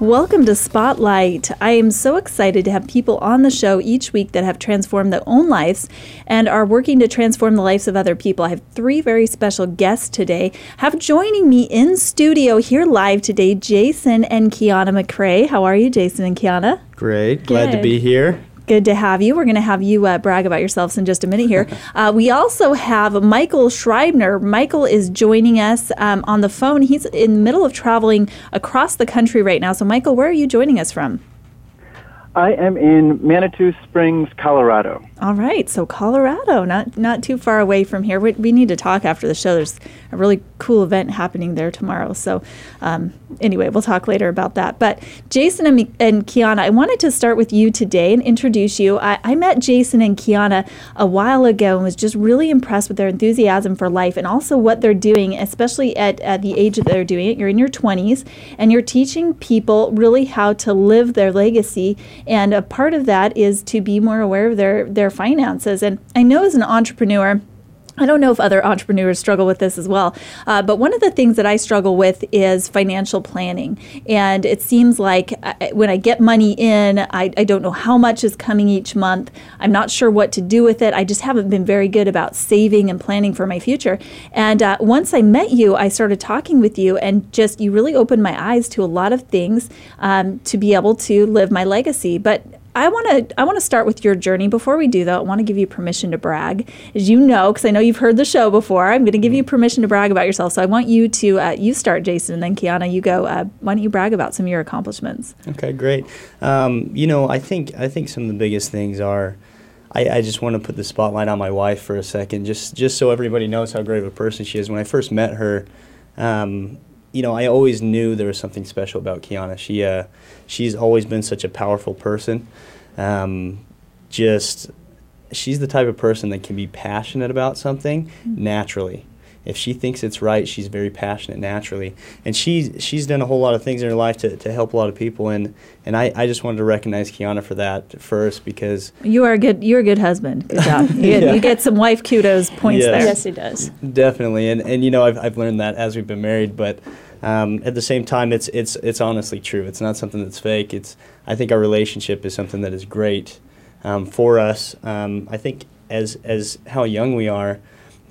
Welcome to Spotlight. I am so excited to have people on the show each week that have transformed their own lives and are working to transform the lives of other people. I have three very special guests today. Have joining me in studio here live today, Jason and Kiana McCrae. How are you, Jason and Kiana? Great. Glad to be here. Good to have you. We're going to have you uh, brag about yourselves in just a minute here. Uh, we also have Michael Schreibner. Michael is joining us um, on the phone. He's in the middle of traveling across the country right now. So, Michael, where are you joining us from? I am in Manitou Springs, Colorado. All right, so Colorado, not not too far away from here. We, we need to talk after the show. There's a really cool event happening there tomorrow. So, um, anyway, we'll talk later about that. But Jason and, and Kiana, I wanted to start with you today and introduce you. I, I met Jason and Kiana a while ago and was just really impressed with their enthusiasm for life and also what they're doing, especially at, at the age that they're doing it. You're in your 20s and you're teaching people really how to live their legacy, and a part of that is to be more aware of their their their finances. And I know as an entrepreneur, I don't know if other entrepreneurs struggle with this as well, uh, but one of the things that I struggle with is financial planning. And it seems like I, uh, when I get money in, I, I, don't know how much is coming each month. I'm not sure what to do with it. I just haven't been very good about saving and planning for my future. And uh, once I met you, I started talking with you, and just you really opened my eyes to a lot of things um, to be able to live my legacy. But I want to I want to start with your journey. Before we do though, I want to give you permission to brag. As you know, because I know you've heard the show before, I'm going to give you permission to brag about yourself. So I want you to uh, you start, Jason, and then Kiana, you go. Uh, why don't you brag about some of your accomplishments? Okay, great. Um, you know, I think I think some of the biggest things are. I, I, just want to put the spotlight on my wife for a second, just just so everybody knows how great of a person she is. When I first met her, um, you know, I always knew there was something special about Kiana. She, uh, she's always been such a powerful person. Um, just, she's the type of person that can be passionate about something mm-hmm. naturally if she thinks it's right, she's very passionate naturally, and she's she's done a whole lot of things in her life to, to help a lot of people, and and I, I just wanted to recognize Kiana for that first because you are a good you're a good husband. Good job. You, get, yeah. you get some wife kudos points yes. there. Yes, he does. Definitely, and and you know I've I've learned that as we've been married, but. Um, at the same time, it's it's it's honestly true. It's not something that's fake. It's I think our relationship is something that is great um, for us. Um, I think as as how young we are,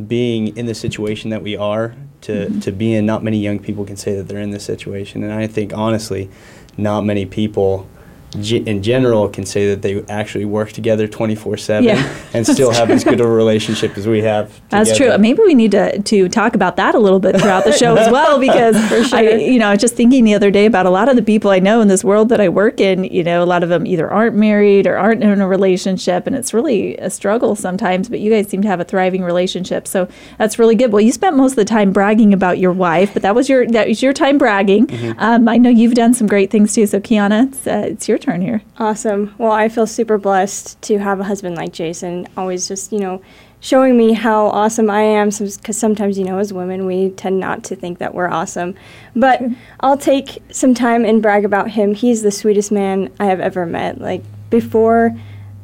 being in the situation that we are to, mm-hmm. to be in, not many young people can say that they're in this situation. And I think, honestly, not many people in general can say that they actually work together 24 7 and still have as good a relationship as we have together. that's true maybe we need to, to talk about that a little bit throughout the show as well because sure. I, you know i was just thinking the other day about a lot of the people i know in this world that i work in you know a lot of them either aren't married or aren't in a relationship and it's really a struggle sometimes but you guys seem to have a thriving relationship so that's really good well you spent most of the time bragging about your wife but that was your that was your time bragging mm-hmm. um, i know you've done some great things too so kiana it's, uh, it's your turn here. Awesome. Well, I feel super blessed to have a husband like Jason, always just, you know, showing me how awesome I am because sometimes, you know, as women, we tend not to think that we're awesome. But I'll take some time and brag about him. He's the sweetest man I have ever met. Like, before,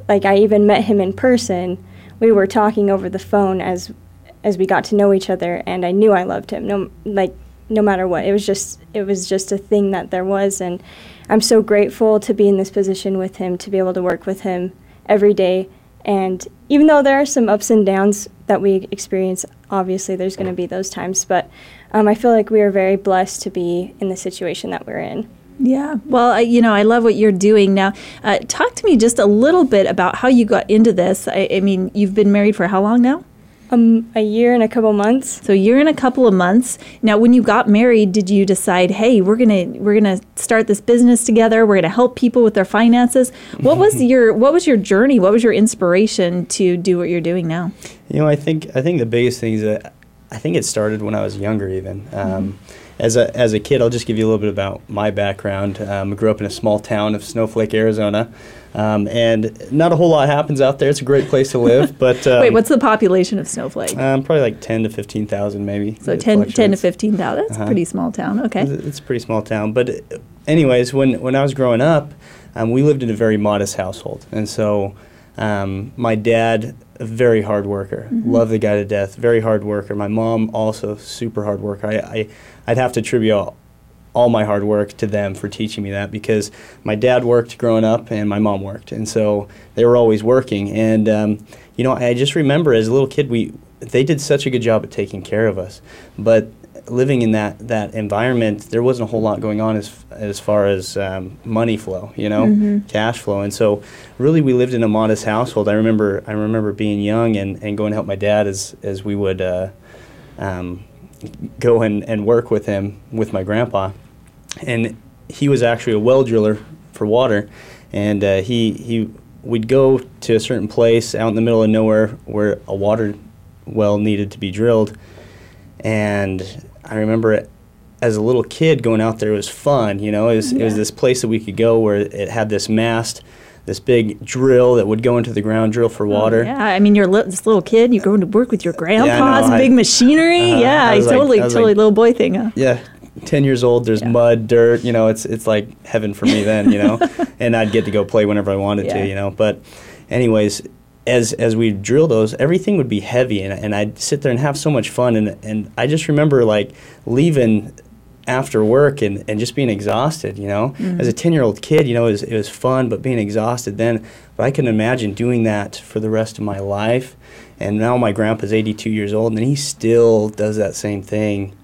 like, I even met him in person, we were talking over the phone as as we got to know each other and I knew I loved him. No like no matter what. It was just it was just a thing that there was and I'm so grateful to be in this position with him, to be able to work with him every day. And even though there are some ups and downs that we experience, obviously there's going to be those times, but um, I feel like we are very blessed to be in the situation that we're in. Yeah. Well, I, you know, I love what you're doing now. Uh, talk to me just a little bit about how you got into this. I, I mean, you've been married for how long now? Um, a year and a couple months. So a year and a couple of months. Now, when you got married, did you decide, hey, we're gonna we're gonna start this business together? We're gonna help people with their finances. What was your what was your journey? What was your inspiration to do what you're doing now? You know, I think I think the biggest thing is that I think it started when I was younger, even. Um, as a as a kid, I'll just give you a little bit about my background. Um, I grew up in a small town of Snowflake, Arizona, um, and not a whole lot happens out there. It's a great place to live, but um, Wait, what's the population of Snowflake? um, probably like ten to fifteen thousand, maybe. so It 10, 10 to 15,000. That's a Uh-huh. pretty small town. Okay. It's it's a pretty small town. But, anyways, when, when I was growing up, um, we lived in a very modest household. And so um, my dad, a very hard worker, love the guy to death, very hard worker. My mom, also super hard worker. I, I, I'd have to attribute all, all my hard work to them for teaching me that because my dad worked growing up and my mom worked. And so they were always working. And, um, you know, I just remember as a little kid, we, they did such a good job at taking care of us. But living in that, that environment, there wasn't a whole lot going on as, as far as um, money flow, you know, cash flow. And so really we lived in a modest household. I remember, I remember being young and, and going to help my dad as, as we would uh, um, go and, and work with him, with my grandpa. And he was actually a well driller for water. And uh, he, he, we'd go to a certain place out in the middle of nowhere where a water well needed to be drilled. And I remember it, as a little kid going out there, it was fun. You know, it was, it was this place that we could go where it had this mast, this big drill that would go into the ground, drill for water. Oh, Yeah, I mean, you're li- this little kid. You're going to work with your grandpa's I- big machinery. uh-huh. yeah, I like- totally, I totally like- little boy thing. Huh? yeah 10 years old there's Yeah. mud dirt you know it's it's like heaven for me then you know and i'd get to go play whenever i wanted Yeah. to you know but anyways as as we drill those everything would be heavy and, and i'd sit there and have so much fun and and i just remember like leaving after work and, and just being exhausted, you know. Mm-hmm. As a 10 year old kid, you know, it was, it was fun, but being exhausted then. But I can imagine doing that for the rest of my life. And now my grandpa's 82 years old and he still does that same thing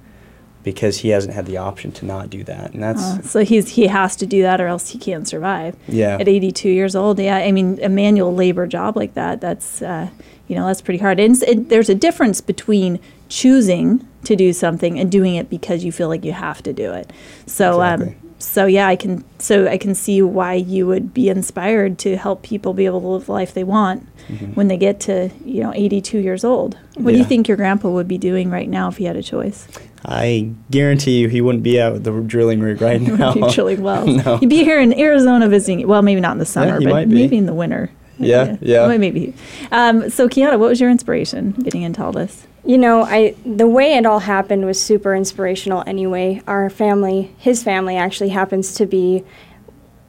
because he hasn't had the option to not do that. And that's, Uh, so he's he has to do that or else he can't survive. Yeah. At 82 years old, yeah. I mean, a manual labor job like that, that's uh, you know that's pretty hard. And it, there's a difference between choosing to do something and doing it because you feel like you have to do it. So um, Exactly. So yeah, I can so I can see why you would be inspired to help people be able to live the life they want when they get to you know 82 years old. What do you Mm-hmm. Think your grandpa would be doing right now if he had a choice? I guarantee you he wouldn't be out at the drilling rig right now. Keep drilling wells. No. He'd be here in Arizona visiting. Well, maybe not in the summer, he but maybe in the winter. Yeah, yeah. Well, maybe. Um, so, Kiana, what was your inspiration getting into all this? You know, I the way it all happened was super inspirational anyway. Our family, his family actually happens to be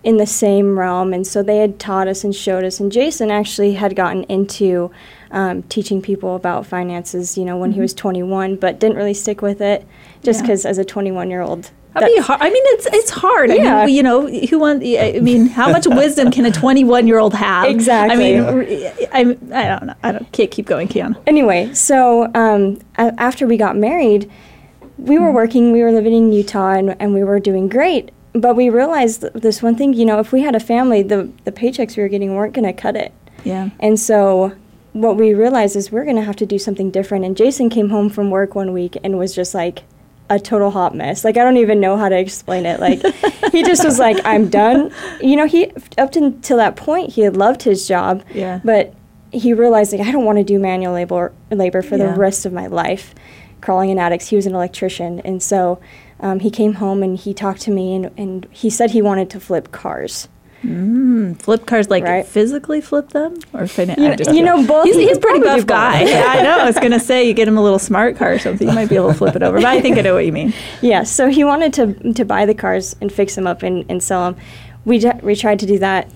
in the same realm and so they had taught us and showed us and Jason actually had gotten into um, teaching people about finances, you know, when he was 21, but didn't really stick with it just Yeah. because as a 21 year old That'd be hard. I mean, it's it's hard. I Yeah. mean, you know, who want? I mean, how much wisdom can a 21 year old have? Exactly. I mean, I, I don't know. I don't. Can't keep going, Kiana. Anyway, so um, after we got married, we were working, we were living in Utah, and, and we were doing great. But we realized this one thing, you know, if we had a family, the, the paychecks we were getting weren't going to cut it. Yeah. And so what we realized is we're going to have to do something different. And Jason came home from work one week and was just like a total hot mess. Like, I don't even know how to explain it. Like, he just was like, I'm done. You know, he, up to, until that point, he had loved his job. Yeah. But he realized, like, I don't want to do manual labor, labor for Yeah. the rest of my life, crawling in attics. He was an electrician. And so um, he came home and he talked to me and, and he said he wanted to flip cars. Mm, flip cars, like Right. physically flip them, or finan- You- I'm you know, both- He's, he's a pretty probably buff do guy. yeah, I know. I was gonna say you get him a little smart car or something, you might be able to flip it over. But I think I know what you mean. Yeah, so he wanted to to buy the cars and fix them up and, and sell them. We d- we tried to do that,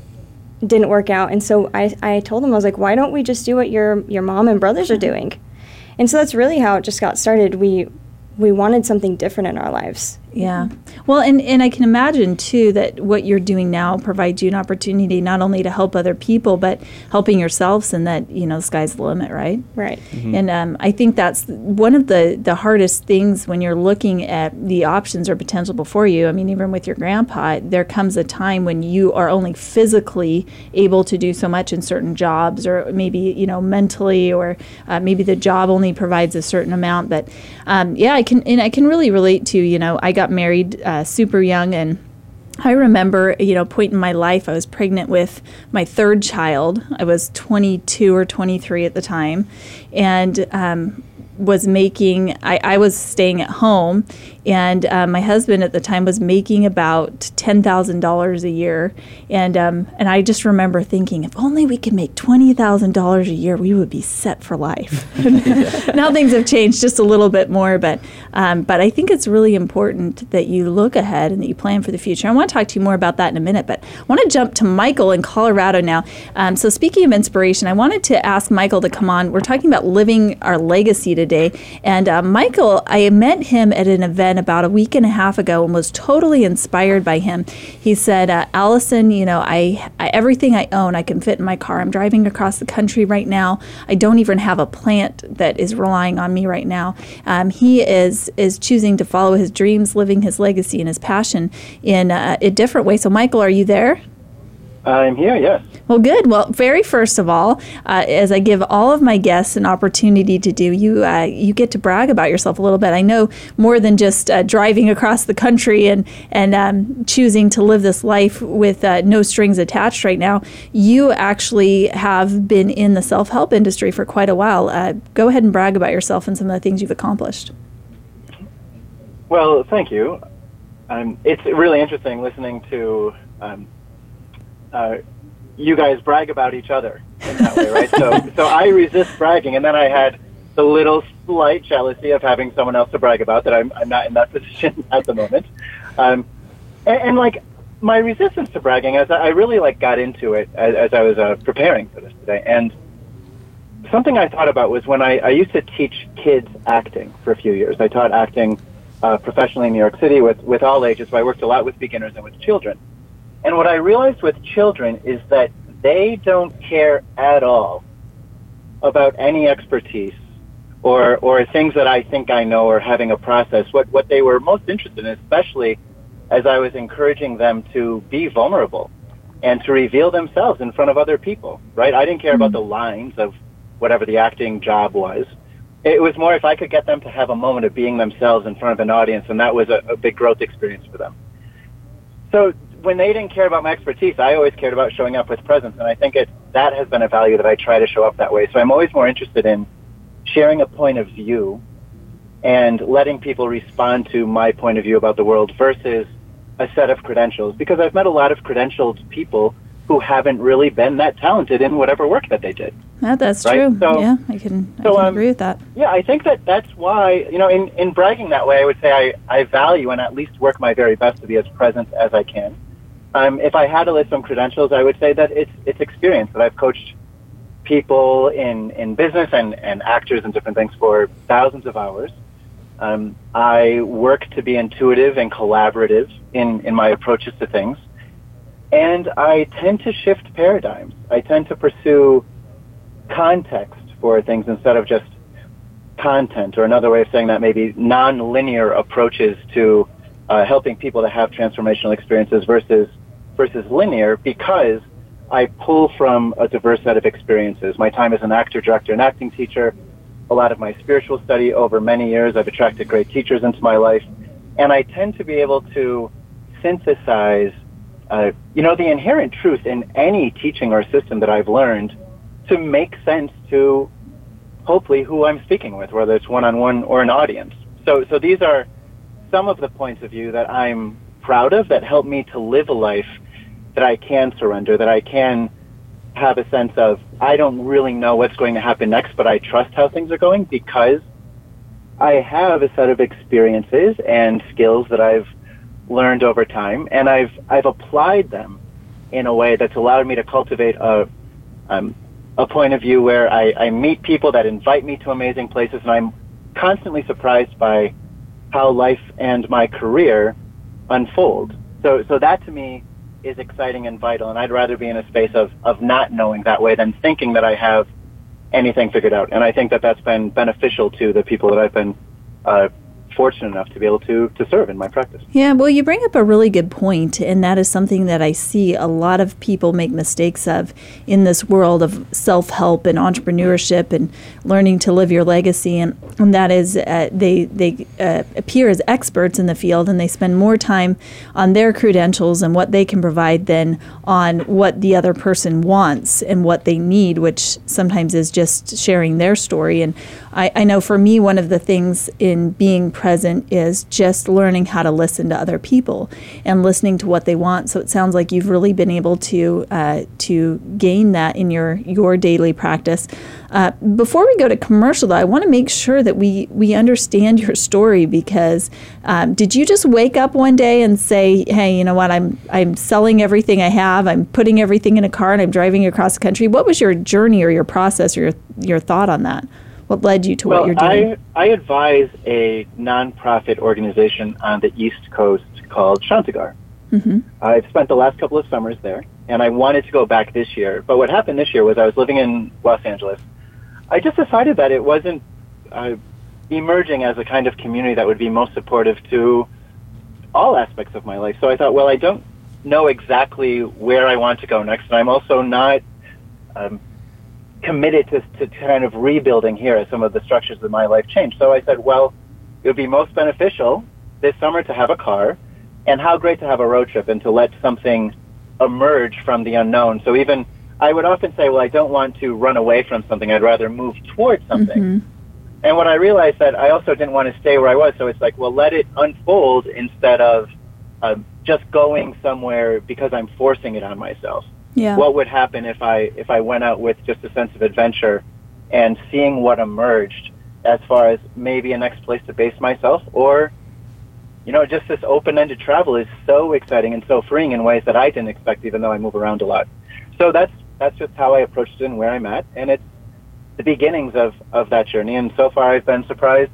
didn't work out, and so I I told him I was like, why don't we just do what your your mom and brothers are doing? And so that's really how it just got started. We we wanted something different in our lives. Yeah. Well, and, and I can imagine too that what you're doing now provides you an opportunity not only to help other people, but helping yourselves, and that, you know, the sky's the limit, right? Right. And um, I think that's one of the, the hardest things when you're looking at the options or potential before you. I mean, even with your grandpa, there comes a time when you are only physically able to do so much in certain jobs, or maybe, you know, mentally, or uh, maybe the job only provides a certain amount. But um, yeah, I can, and I can really relate to, you know, I got married uh, super young and I remember, you know, point in my life, I was pregnant with my third child. I was 22 or 23 at the time, and um, was making. I, I was staying at home, and uh, my husband at the time was making about ten thousand dollars a year, and um, and I just remember thinking, if only we could make twenty thousand dollars a year, we would be set for life. now things have changed just a little bit more, but um, but I think it's really important that you look ahead and that you plan for the future. I want to talk to you more about that in a minute, but I want to jump to Michael in Colorado now. Um, so speaking of inspiration, I wanted to ask Michael to come on. We're talking about living our legacy today, and uh, Michael, I met him at an event about a week and a half ago and was totally inspired by him. He said, uh, "Allison, you know, I, I everything I own, I can fit in my car. I'm driving across the country right now. I don't even have a plant that is relying on me right now. Um, he is is choosing to follow his dreams, living his legacy and his passion in uh, a different way. So, Michael, are you there? I'm here, yes. Well, good. Well, very first of all, uh, as I give all of my guests an opportunity to do, you uh, you get to brag about yourself a little bit. I know more than just uh, driving across the country and and um, choosing to live this life with uh, no strings attached. Right now, you actually have been in the self help industry for quite a while. Uh, go ahead and brag about yourself and some of the things you've accomplished. Well, thank you. Um, it's really interesting listening to. Um, uh, you guys brag about each other in that way, right? so, so I resist bragging, and then I had the little slight jealousy of having someone else to brag about that I'm, I'm not in that position at the moment. Um, and, and like my resistance to bragging, as I, I really like got into it as, as I was uh, preparing for this today, and something I thought about was when I, I used to teach kids acting for a few years. I taught acting uh, professionally in New York City with with all ages. So I worked a lot with beginners and with children. And what I realized with children is that they don't care at all about any expertise or, or things that I think I know or having a process. What, what they were most interested in, especially as I was encouraging them to be vulnerable and to reveal themselves in front of other people, right? I didn't care about mm-hmm. the lines of whatever the acting job was. It was more if I could get them to have a moment of being themselves in front of an audience, and that was a, a big growth experience for them. So when they didn't care about my expertise, I always cared about showing up with presence, and I think it that has been a value that I try to show up that way. So I'm always more interested in sharing a point of view and letting people respond to my point of view about the world versus a set of credentials because I've met a lot of credentialed people who haven't really been that talented in whatever work that they did. Yeah, that's Right, true. so- yeah, I can, I so, can um, agree with that. Yeah, I think that that's why, you know, in, in bragging that way, I would say I, I value and at least work my very best to be as present as I can. Um, if I had to list some credentials, I would say that it's, it's experience that I've coached people in, in business and, and actors and different things for thousands of hours. Um, I work to be intuitive and collaborative in, in my approaches to things. And I tend to shift paradigms. I tend to pursue context for things instead of just content, or another way of saying that maybe non-linear approaches to uh, helping people to have transformational experiences versus versus linear because I pull from a diverse set of experiences. My time as an actor, director, and acting teacher, a lot of my spiritual study over many years. I've attracted great teachers into my life, and I tend to be able to synthesize, uh, you know, the inherent truth in any teaching or system that I've learned to make sense to hopefully who I'm speaking with, whether it's one-on-one or an audience. So, so these are some of the points of view that I'm proud of that help me to live a life that I can surrender, that I can have a sense of I don't really know what's going to happen next, but I trust how things are going because I have a set of experiences and skills that I've learned over time, and I've I've applied them in a way that's allowed me to cultivate a um, a point of view where I, I meet people that invite me to amazing places, and I'm constantly surprised by how life and my career unfold. So so that to me is exciting and vital, and I'd rather be in a space of of not knowing that way than thinking that I have anything figured out. And I think that that's been beneficial to the people that I've been uh, fortunate enough to be able to to serve in my practice. Yeah, well, you bring up a really good point, and that is something that I see a lot of people make mistakes of in this world of self help and entrepreneurship and learning to live your legacy. And, and that is, uh, they, they uh, appear as experts in the field and they spend more time on their credentials and what they can provide than on what the other person wants and what they need, which sometimes is just sharing their story. And I, I know for me, one of the things in being present is just learning how to listen to other people and listening to what they want. So it sounds like you've really been able to uh, to gain that in your your daily practice. Uh, before we go to commercial, though, I want to make sure that we we understand your story because um, did you just wake up one day and say, "Hey, you know what? I'm I'm selling everything I have. I'm putting everything in a car and I'm driving across the country." What was your journey or your process or your your thought on that? What led you to well, what you're doing? I, I advise a nonprofit organization on the East Coast called Shantigar. Mm-hmm. I've spent the last couple of summers there, and I wanted to go back this year. But what happened this year was I was living in Los Angeles. I just decided that it wasn't uh, emerging as a kind of community that would be most supportive to all aspects of my life. So I thought, well, I don't know exactly where I want to go next, and I'm also not um, committed to, to kind of rebuilding here as some of the structures of my life change. So I said, well, it would be most beneficial this summer to have a car, and how great to have a road trip and to let something emerge from the unknown. So even I would often say, well, I don't want to run away from something. I'd rather move towards something. Mm-hmm. And when I realized that I also didn't want to stay where I was, so it's like, well, let it unfold instead of uh, just going somewhere because I'm forcing it on myself yeah. what would happen if I if I went out with just a sense of adventure and seeing what emerged as far as maybe a next place to base myself or you know just this open-ended travel is so exciting and so freeing in ways that I didn't expect even though I move around a lot. So that's that's just how I approached it and where I'm at and it's the beginnings of of that journey and so far I've been surprised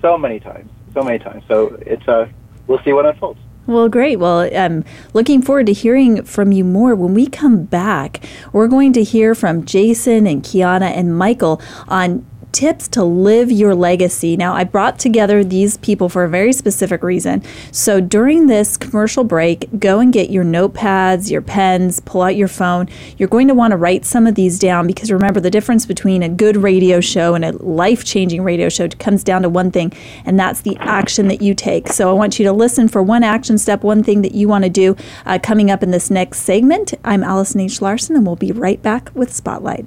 so many times, so many times. So it's a uh, we'll see what unfolds. Well, great. Well, I'm looking forward to hearing from you more. When we come back, we're going to hear from Jason and Kiana and Michael on tips to live your legacy. Now, I brought together these people for a very specific reason. So during this commercial break, go and get your notepads, your pens, pull out your phone. You're going to want to write some of these down because remember, the difference between a good radio show and a life changing radio show comes down to one thing, and that's the action that you take. So I want you to listen for one action step, one thing that you want to do uh, coming up in this next segment. I'm Allison H. Larson, and we'll be right back with Spotlight.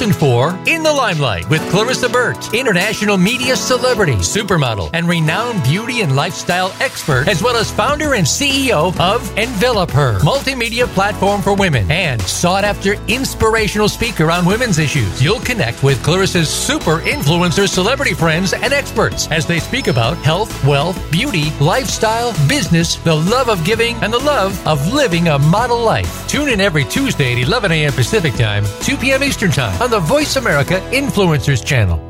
Listen for In the Limelight with Clarissa Burt, international media celebrity, supermodel, and renowned beauty and lifestyle expert, as well as founder and CEO of Envelop Her, multimedia platform for women, and sought after inspirational speaker on women's issues. You'll connect with Clarissa's super influencer celebrity friends and experts as they speak about health, wealth, beauty, lifestyle, business, the love of giving, and the love of living a model life. Tune in every Tuesday at 11 a.m. Pacific Time, 2 p.m. Eastern Time the Voice America Influencers channel.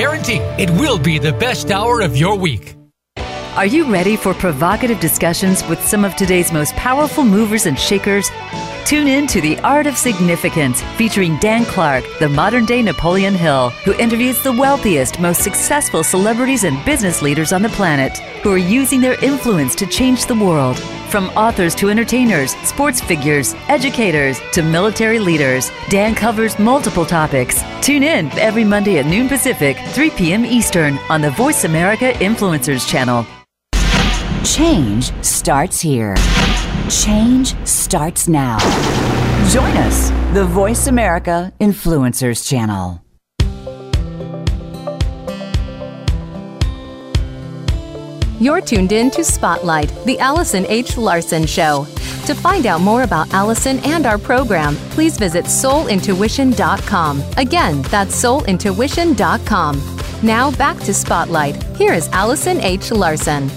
guarantee it will be the best hour of your week. Are you ready for provocative discussions with some of today's most powerful movers and shakers? Tune in to The Art of Significance, featuring Dan Clark, the modern day Napoleon Hill, who interviews the wealthiest, most successful celebrities and business leaders on the planet who are using their influence to change the world. From authors to entertainers, sports figures, educators to military leaders, Dan covers multiple topics. Tune in every Monday at noon Pacific, 3 p.m. Eastern on the Voice America Influencers channel. Change starts here. Change starts now. Join us, the Voice America Influencers channel. You're tuned in to Spotlight, the Allison H. Larson Show. To find out more about Allison and our program, please visit soulintuition.com. Again, that's soulintuition.com. Now back to Spotlight. Here is Allison H. Larson.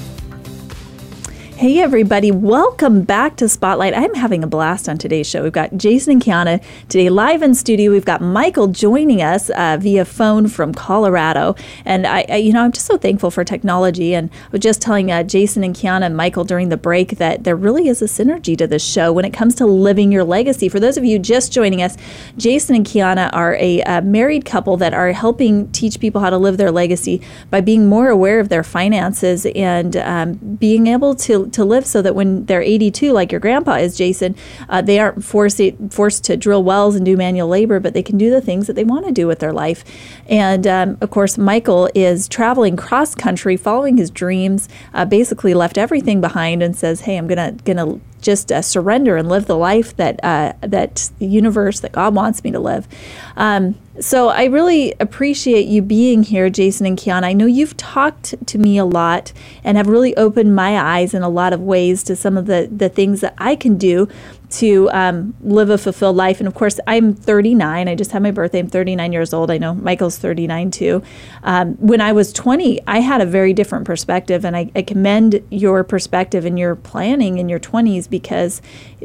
Hey, everybody, welcome back to Spotlight. I'm having a blast on today's show. We've got Jason and Kiana today live in studio. We've got Michael joining us uh, via phone from Colorado. And I, I, you know, I'm just so thankful for technology. And I was just telling uh, Jason and Kiana and Michael during the break that there really is a synergy to this show when it comes to living your legacy. For those of you just joining us, Jason and Kiana are a uh, married couple that are helping teach people how to live their legacy by being more aware of their finances and um, being able to to live so that when they're 82, like your grandpa is, Jason, uh, they aren't forced forced to drill wells and do manual labor, but they can do the things that they want to do with their life. And um, of course, Michael is traveling cross country, following his dreams. Uh, basically, left everything behind and says, "Hey, I'm gonna gonna just uh, surrender and live the life that uh, that the universe that God wants me to live. Um, so I really appreciate you being here, Jason and Kiana. I know you've talked to me a lot and have really opened my eyes in a lot of ways to some of the the things that I can do to um, live a fulfilled life. And of course, I'm 39. I just had my birthday. I'm 39 years old. I know Michael's 39 too. Um, when I was 20, I had a very different perspective, and I, I commend your perspective and your planning in your 20s because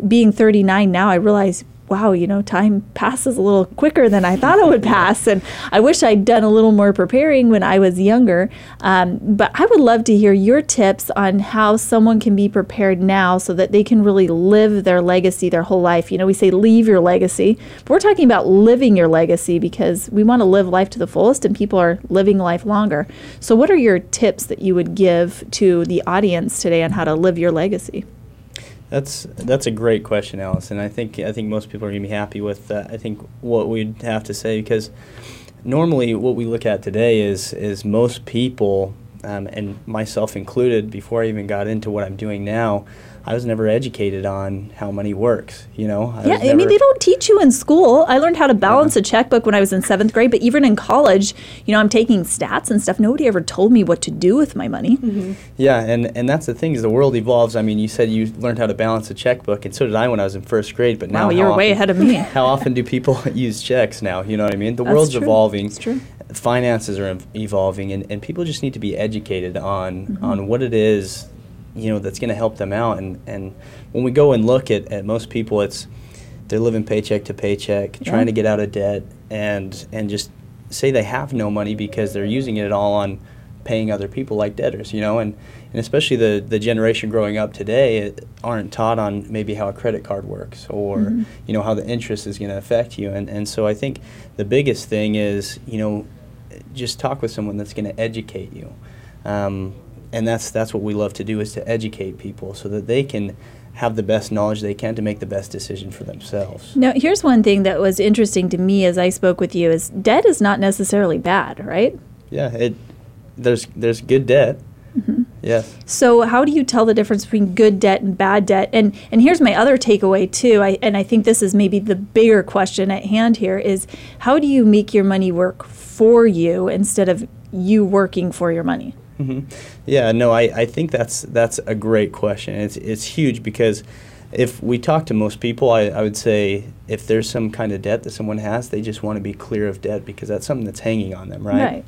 being 39 now, I realize wow, you know, time passes a little quicker than I thought it would pass. And I wish I'd done a little more preparing when I was younger. Um, but I would love to hear your tips on how someone can be prepared now so that they can really live their legacy their whole life. You know, we say leave your legacy, but we're talking about living your legacy because we want to live life to the fullest and people are living life longer. So, what are your tips that you would give to the audience today on how to live your legacy? That's that's a great question, Allison. I think I think most people are going to be happy with uh, I think what we'd have to say because normally what we look at today is is most people um, and myself included before I even got into what I'm doing now I was never educated on how money works. You know. I yeah, I mean they don't teach you in school. I learned how to balance yeah. a checkbook when I was in seventh grade, but even in college, you know, I'm taking stats and stuff. Nobody ever told me what to do with my money. Mm-hmm. Yeah, and and that's the thing is the world evolves. I mean, you said you learned how to balance a checkbook, and so did I when I was in first grade. But now, wow, you're way ahead of me. how often do people use checks now? You know what I mean? The that's world's true. evolving. It's true finances are evolving and, and people just need to be educated on mm-hmm. on what it is you know that's going to help them out and and when we go and look at, at most people, it's they're living paycheck to paycheck, yeah. trying to get out of debt, and and just say they have no money because they're using it all on paying other people like debtors, you know, and, and especially the, the generation growing up today aren't taught on maybe how a credit card works or, mm-hmm. you know, how the interest is going to affect you. And, and so I think the biggest thing is, you know, just talk with someone that's going to educate you. Um, and that's, that's what we love to do is to educate people so that they can have the best knowledge they can to make the best decision for themselves. Now, here's one thing that was interesting to me as I spoke with you is debt is not necessarily bad, right? Yeah, it there's there's good debt. Mm-hmm. Yes. So, how do you tell the difference between good debt and bad debt? And and here's my other takeaway too. I and I think this is maybe the bigger question at hand here is how do you make your money work for you instead of you working for your money? Mm-hmm. Yeah, no, I, I think that's that's a great question. It's it's huge because if we talk to most people, I, I would say if there's some kind of debt that someone has, they just want to be clear of debt because that's something that's hanging on them, right? Right.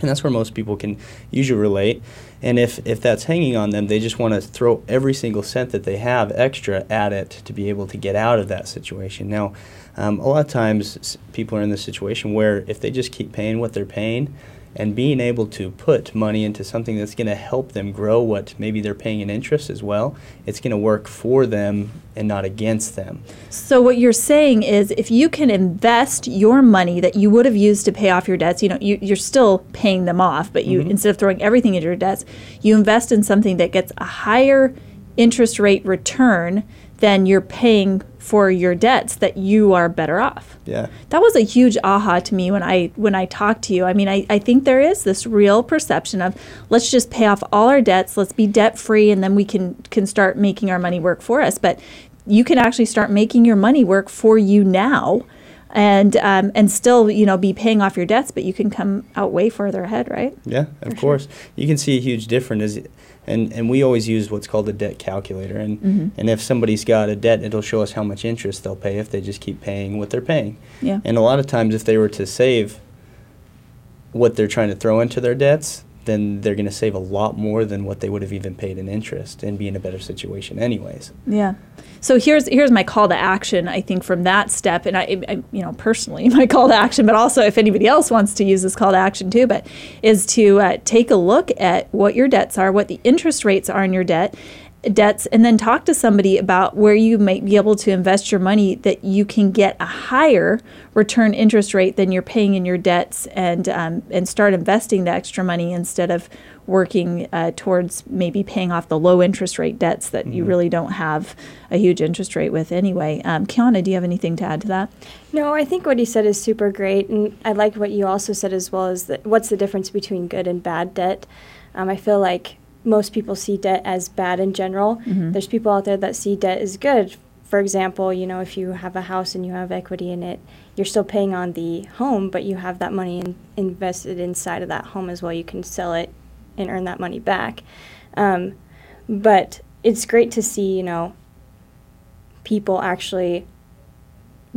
And that's where most people can usually relate. And if, if that's hanging on them, they just want to throw every single cent that they have extra at it to be able to get out of that situation. Now, um, a lot of times people are in this situation where if they just keep paying what they're paying, and being able to put money into something that's going to help them grow what maybe they're paying in interest as well, it's going to work for them and not against them. So what you're saying is if you can invest your money that you would have used to pay off your debts, you know, you, are still paying them off, but you mm-hmm. instead of throwing everything into your debts, you invest in something that gets a higher interest rate return than you're paying for your debts that you are better off. Yeah. That was a huge aha to me when I when I talked to you. I mean, I, I think there is this real perception of let's just pay off all our debts, let's be debt free and then we can can start making our money work for us. But you can actually start making your money work for you now and um, and still you know be paying off your debts, but you can come out way further ahead, right? Yeah, of For course. Sure. You can see a huge difference, Is and and we always use what's called a debt calculator, and mm-hmm. and if somebody's got a debt, it'll show us how much interest they'll pay if they just keep paying what they're paying. Yeah. And a lot of times, if they were to save what they're trying to throw into their debts, then they're going to save a lot more than what they would have even paid in interest and be in a better situation anyways. Yeah. So here's here's my call to action. I think from that step, and I, I, you know personally my call to action, but also if anybody else wants to use this call to action too, but is to uh, take a look at what your debts are, what the interest rates are on your debt, debts and then talk to somebody about where you might be able to invest your money that you can get a higher return interest rate than you're paying in your debts and um, and start investing the extra money instead of working uh, towards maybe paying off the low interest rate debts that mm-hmm. you really don't have a huge interest rate with anyway. Um, Kiana, do you have anything to add to that? No, I think what he said is super great, and I like what you also said as well. Is that what's the difference between good and bad debt? Um, I feel like most people see debt as bad in general. Mm-hmm. There's people out there that see debt as good. For example, you know, if you have a house and you have equity in it, you're still paying on the home, but you have that money in, invested inside of that home as well. You can sell it and earn that money back. Um, but it's great to see, you know, people actually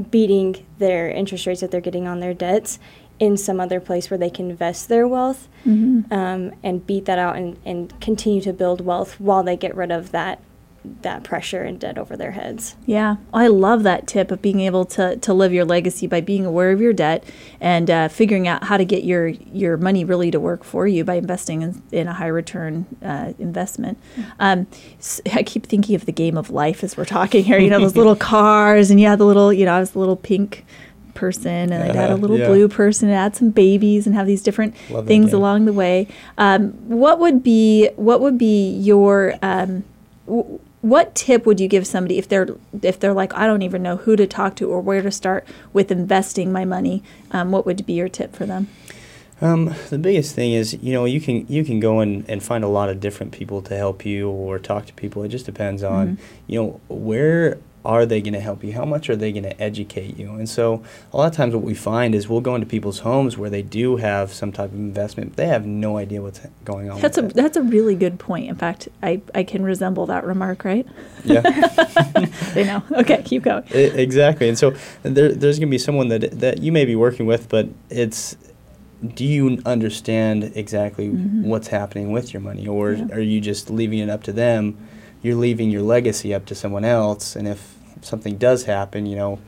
beating their interest rates that they're getting on their debts in some other place where they can invest their wealth mm-hmm. um, and beat that out and, and continue to build wealth while they get rid of that that pressure and debt over their heads. Yeah, I love that tip of being able to, to live your legacy by being aware of your debt and uh, figuring out how to get your your money really to work for you by investing in, in a high return uh, investment. Um, so I keep thinking of the game of life as we're talking here. You know, those little cars, and you have the little, you know, I was the little pink person and I'd add a little yeah. blue person and add some babies and have these different Love things along the way. Um, what would be what would be your um, w- what tip would you give somebody if they're if they're like I don't even know who to talk to or where to start with investing my money? Um, what would be your tip for them? Um, the biggest thing is, you know, you can you can go and, and find a lot of different people to help you or talk to people. It just depends on, mm-hmm. you know, where are they going to help you? How much are they going to educate you? And so, a lot of times, what we find is we'll go into people's homes where they do have some type of investment, but they have no idea what's going on. That's a it. that's a really good point. In fact, I, I can resemble that remark, right? Yeah, they know. Okay, keep going. It, exactly, and so there, there's going to be someone that that you may be working with, but it's do you understand exactly mm-hmm. what's happening with your money, or yeah. are you just leaving it up to them? You're leaving your legacy up to someone else. And if something does happen, you know,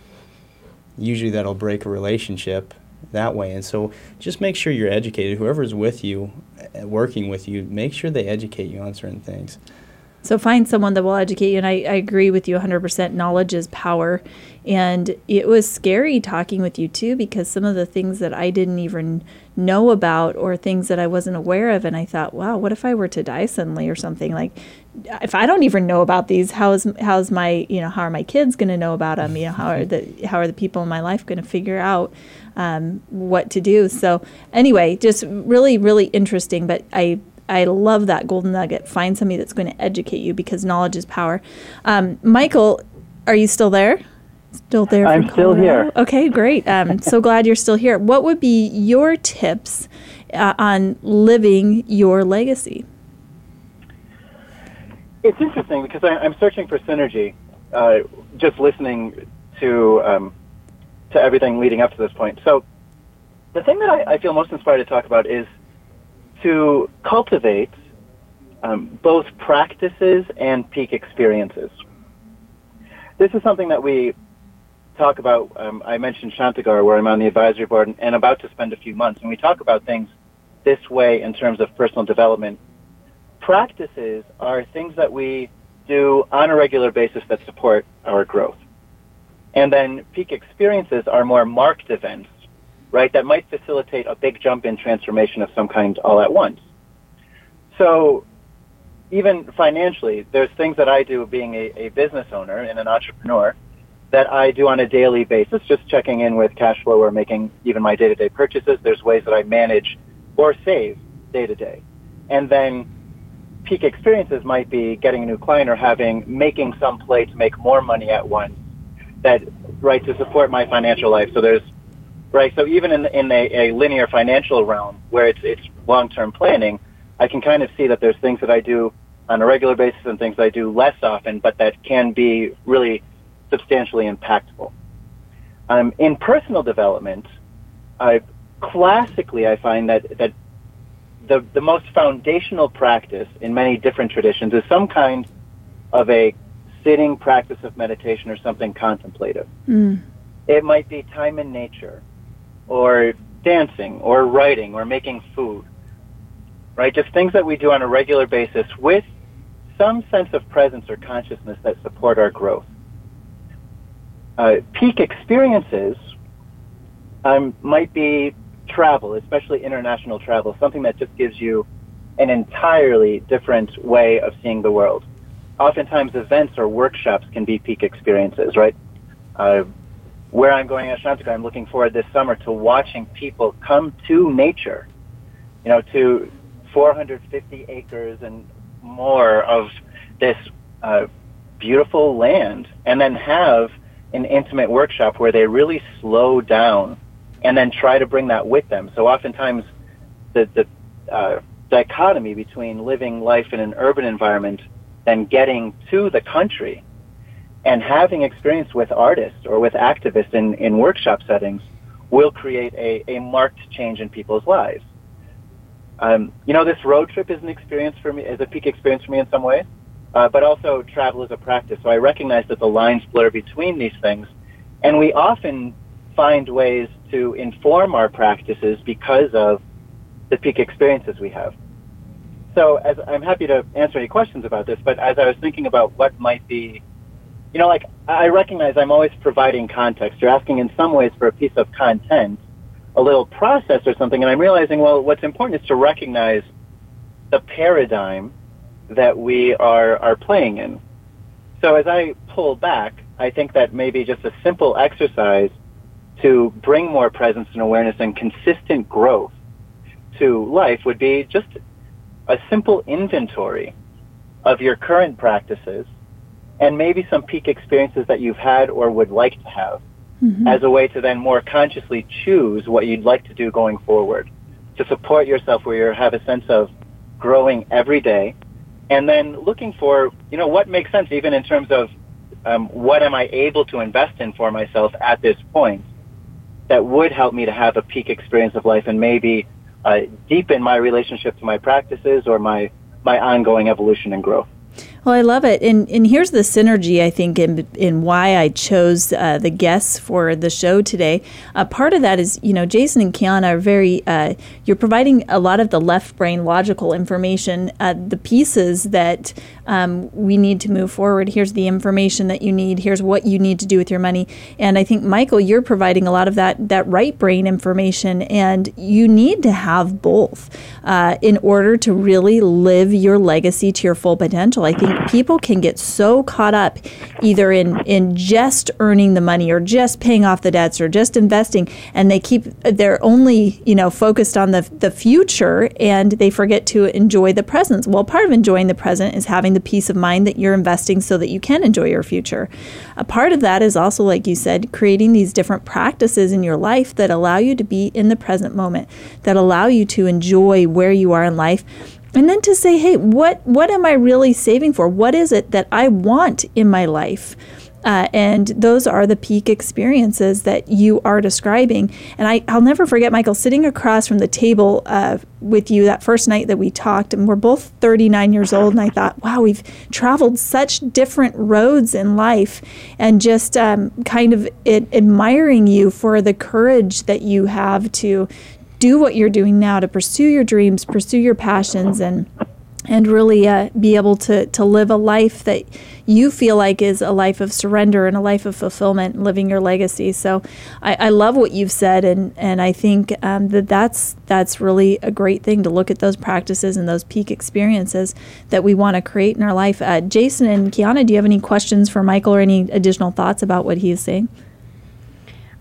usually that'll break a relationship that way. And so just make sure you're educated. Whoever's with you, uh, working with you, make sure they educate you on certain things. So find someone that will educate you. And I, I agree with you 100%. Knowledge is power. And it was scary talking with you too, because some of the things that I didn't even know about or things that I wasn't aware of. And I thought, wow, what if I were to die suddenly or something? Like, if I don't even know about these, how is how's my you know how are my kids going to know about them? You know how are the how are the people in my life going to figure out um, what to do? So anyway, just really really interesting. But I I love that golden nugget. Find somebody that's going to educate you because knowledge is power. Um, Michael, are you still there? Still there? I'm still here. Okay, great. Um, so glad you're still here. What would be your tips uh, on living your legacy? it's interesting because I, am searching for synergy, uh, just listening to um, to everything leading up to this point. So, the thing that I, I feel most inspired to talk about is to cultivate um, both practices and peak experiences. This is something that we talk about. Um, I mentioned Shantigar, where I'm on the advisory board and, and about to spend a few months, and we talk about things this way in terms of personal development practices are things that we do on a regular basis that support our growth. And then peak experiences are more marked events, right, that might facilitate a big jump in transformation of some kind all at once. So even financially, there's things that I do being a, a business owner and an entrepreneur that I do on a daily basis, just checking in with cash flow or making even my day-to-day purchases. There's ways that I manage or save day to day. And then peak experiences might be getting a new client or having making some play to make more money at once that right to support my financial life so there's right so even in in a, a linear financial realm where it's it's long term planning i can kind of see that there's things that i do on a regular basis and things i do less often but that can be really substantially impactful um, in personal development I classically i find that that the, the most foundational practice in many different traditions is some kind of a sitting practice of meditation or something contemplative. Mm. It might be time in nature, or dancing, or writing, or making food. Right? Just things that we do on a regular basis with some sense of presence or consciousness that support our growth. Uh, peak experiences um, might be travel, especially international travel, something that just gives you an entirely different way of seeing the world. Oftentimes, events or workshops can be peak experiences, right? Uh, where I'm going at Shantigar, I'm looking forward this summer to watching people come to nature, you know, to 450 acres and more of this uh, beautiful land, and then have an intimate workshop where they really slow down and then try to bring that with them. So oftentimes, the the uh, dichotomy between living life in an urban environment and getting to the country and having experience with artists or with activists in, in workshop settings will create a, a marked change in people's lives. Um, you know, this road trip is an experience for me, is a peak experience for me in some ways, uh, but also travel as a practice. So I recognize that the lines blur between these things, and we often find ways to inform our practices because of the peak experiences we have. So as I'm happy to answer any questions about this, but as I was thinking about what might be, you know, like I recognize I'm always providing context. You're asking in some ways for a piece of content, a little process or something, and I'm realizing, well, what's important is to recognize the paradigm that we are, are playing in. So as I pull back, I think that maybe just a simple exercise to bring more presence and awareness and consistent growth to life would be just a simple inventory of your current practices and maybe some peak experiences that you've had or would like to have mm-hmm. as a way to then more consciously choose what you'd like to do going forward to support yourself where you have a sense of growing every day and then looking for, you know, what makes sense even in terms of um, what am I able to invest in for myself at this point that would help me to have a peak experience of life and maybe uh, deepen my relationship to my practices or my, my ongoing evolution and growth. Well, I love it, and and here's the synergy I think in in why I chose uh, the guests for the show today. Uh, part of that is you know Jason and Kiana are very uh, you're providing a lot of the left brain logical information, uh, the pieces that um, we need to move forward. Here's the information that you need. Here's what you need to do with your money. And I think Michael, you're providing a lot of that that right brain information, and you need to have both uh, in order to really live your legacy to your full potential. I think people can get so caught up either in, in just earning the money or just paying off the debts or just investing and they keep they're only you know focused on the, the future and they forget to enjoy the present well part of enjoying the present is having the peace of mind that you're investing so that you can enjoy your future. A part of that is also like you said creating these different practices in your life that allow you to be in the present moment that allow you to enjoy where you are in life. And then to say hey what what am i really saving for? What is it that i want in my life uh, and those are the peak experiences that you are describing. And I, will never forget, Michael, sitting across from the table uh, with you that first night that we talked, and we're both 39 years old. And I thought, wow, we've traveled such different roads in life, and just um, kind of it, admiring you for the courage that you have to do what you're doing now to pursue your dreams, pursue your passions, and and really uh, be able to to live a life that you feel like is a life of surrender and a life of fulfillment, living your legacy. So, I, I love what you've said, and and I think um, that that's that's really a great thing to look at those practices and those peak experiences that we want to create in our life. Uh, Jason and Kiana, do you have any questions for Michael or any additional thoughts about what he is saying?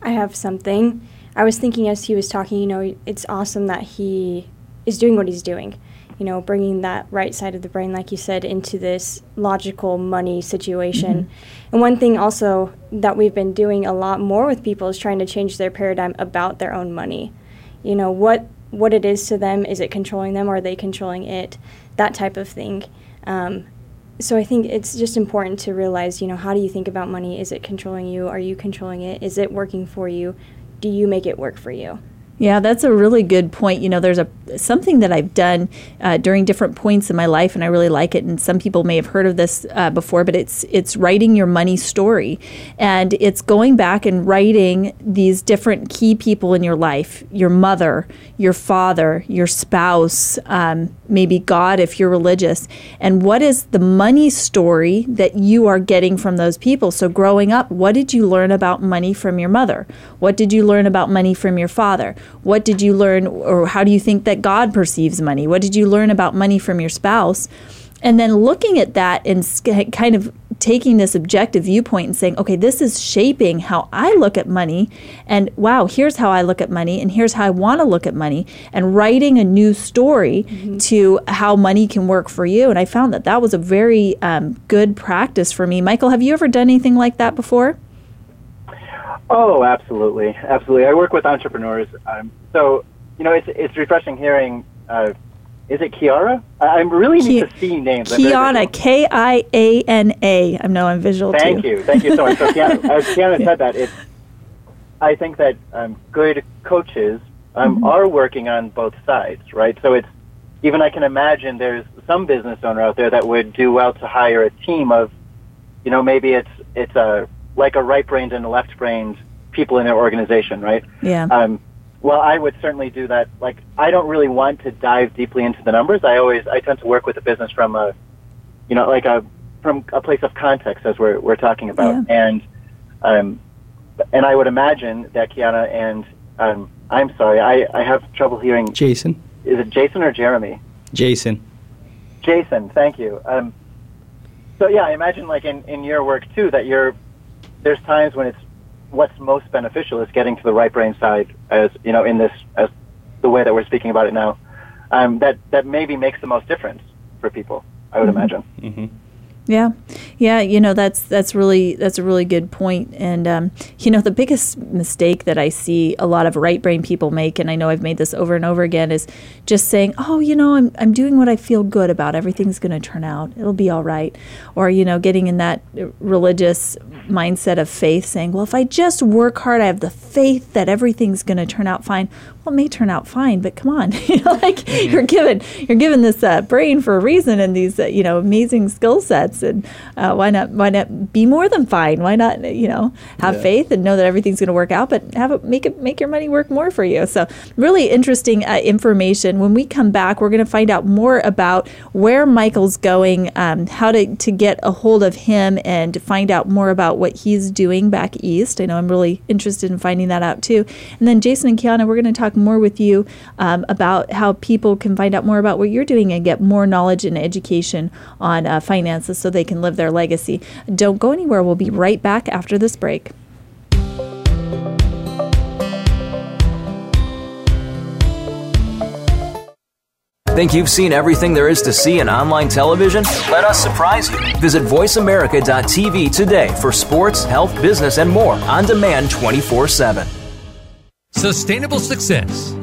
I have something. I was thinking as he was talking, you know, it's awesome that he is doing what he's doing. You know, bringing that right side of the brain, like you said, into this logical money situation. Mm-hmm. And one thing also that we've been doing a lot more with people is trying to change their paradigm about their own money. You know, what what it is to them, is it controlling them, or are they controlling it? That type of thing. Um, so I think it's just important to realize, you know, how do you think about money? Is it controlling you? Are you controlling it? Is it working for you? do you make it work for you? Yeah, that's a really good point. You know, there's a something that I've done uh, during different points in my life, and I really like it. And some people may have heard of this uh, before, but it's it's writing your money story, and it's going back and writing these different key people in your life: your mother, your father, your spouse, um, maybe God if you're religious, and what is the money story that you are getting from those people. So, growing up, what did you learn about money from your mother? What did you learn about money from your father? What did you learn, or how do you think that God perceives money? What did you learn about money from your spouse? And then looking at that and kind of taking this objective viewpoint and saying, okay, this is shaping how I look at money. And wow, here's how I look at money. And here's how I want to look at money. And writing a new story mm-hmm. to how money can work for you. And I found that that was a very um, good practice for me. Michael, have you ever done anything like that before? Oh, absolutely, absolutely. I work with entrepreneurs, um, so you know it's it's refreshing hearing. Uh, is it Kiara? I'm really need to see names. Kiana, K I A N A. I know I'm visual Thank too. you, thank you so much. So Kiana, as Kiana yeah. said that, it's. I think that um, good coaches um, mm-hmm. are working on both sides, right? So it's even I can imagine there's some business owner out there that would do well to hire a team of, you know, maybe it's it's a like a right-brained and a left-brained people in their organization, right? Yeah. Um, well, I would certainly do that. Like, I don't really want to dive deeply into the numbers. I always, I tend to work with the business from a, you know, like a, from a place of context as we're, we're talking about. Yeah. And, um, and I would imagine that Kiana and, um, I'm sorry, I, I have trouble hearing. Jason. Is it Jason or Jeremy? Jason. Jason, thank you. Um, so yeah, I imagine like in, in your work too, that you're there's times when it's what's most beneficial is getting to the right brain side as you know in this as the way that we're speaking about it now um, that that maybe makes the most difference for people i would mm-hmm. imagine mm-hmm. Yeah, yeah, you know that's that's really that's a really good point. point, and um, you know the biggest mistake that I see a lot of right brain people make, and I know I've made this over and over again, is just saying, oh, you know, I'm I'm doing what I feel good about. Everything's going to turn out. It'll be all right, or you know, getting in that religious mindset of faith, saying, well, if I just work hard, I have the faith that everything's going to turn out fine well, it may turn out fine, but come on, you know, like mm-hmm. you're given you're given this uh, brain for a reason and these uh, you know amazing skill sets, and uh, why not why not be more than fine? Why not you know have yeah. faith and know that everything's going to work out, but have it make it make your money work more for you. So really interesting uh, information. When we come back, we're going to find out more about where Michael's going, um, how to to get a hold of him, and find out more about what he's doing back east. I know I'm really interested in finding that out too. And then Jason and Kiana, we're going to talk talk more with you um, about how people can find out more about what you're doing and get more knowledge and education on uh, finances so they can live their legacy. Don't go anywhere. We'll be right back after this break. Think you've seen everything there is to see in online television? Let us surprise you. Visit VoiceAmerica.tv today for sports, health, business, and more on demand 24 7. Sustainable success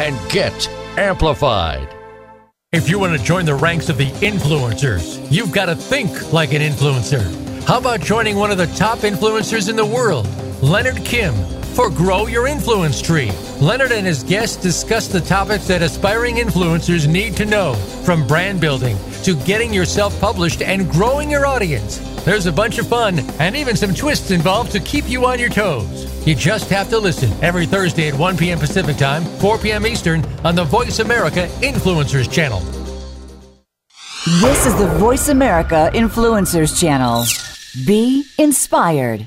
And get amplified. If you want to join the ranks of the influencers, you've got to think like an influencer. How about joining one of the top influencers in the world, Leonard Kim, for Grow Your Influence Tree? Leonard and his guests discuss the topics that aspiring influencers need to know, from brand building to getting yourself published and growing your audience. There's a bunch of fun and even some twists involved to keep you on your toes. You just have to listen every Thursday at 1 p.m. Pacific Time, 4 p.m. Eastern on the Voice America Influencers Channel. This is the Voice America Influencers Channel. Be inspired.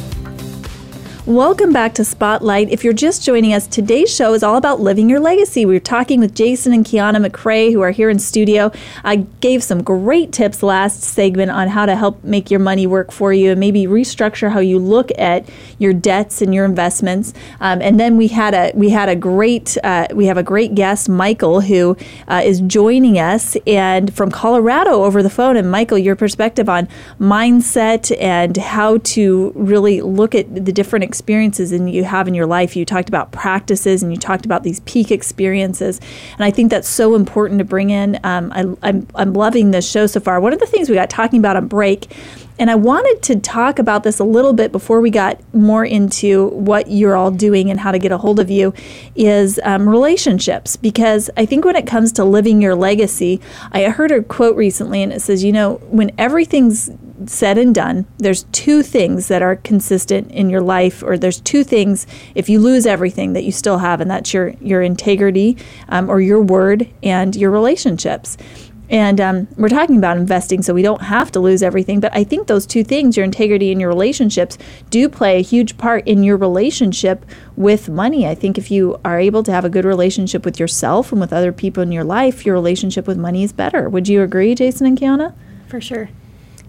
Welcome back to Spotlight. If you're just joining us, today's show is all about living your legacy. We're talking with Jason and Kiana McCray, who are here in studio. I gave some great tips last segment on how to help make your money work for you and maybe restructure how you look at your debts and your investments. Um, and then we had a we had a great uh, we have a great guest, Michael, who uh, is joining us and from Colorado over the phone. And Michael, your perspective on mindset and how to really look at the different experiences and you have in your life. You talked about practices and you talked about these peak experiences, and I think that's so important to bring in. Um, I, I'm I'm loving this show so far. One of the things we got talking about on break. And I wanted to talk about this a little bit before we got more into what you're all doing and how to get a hold of you is um, relationships. Because I think when it comes to living your legacy, I heard a quote recently and it says, you know, when everything's said and done, there's two things that are consistent in your life, or there's two things if you lose everything that you still have, and that's your your integrity um, or your word and your relationships. And um, we're talking about investing, so we don't have to lose everything. But I think those two things, your integrity and your relationships, do play a huge part in your relationship with money. I think if you are able to have a good relationship with yourself and with other people in your life, your relationship with money is better. Would you agree, Jason and Kiana? For sure.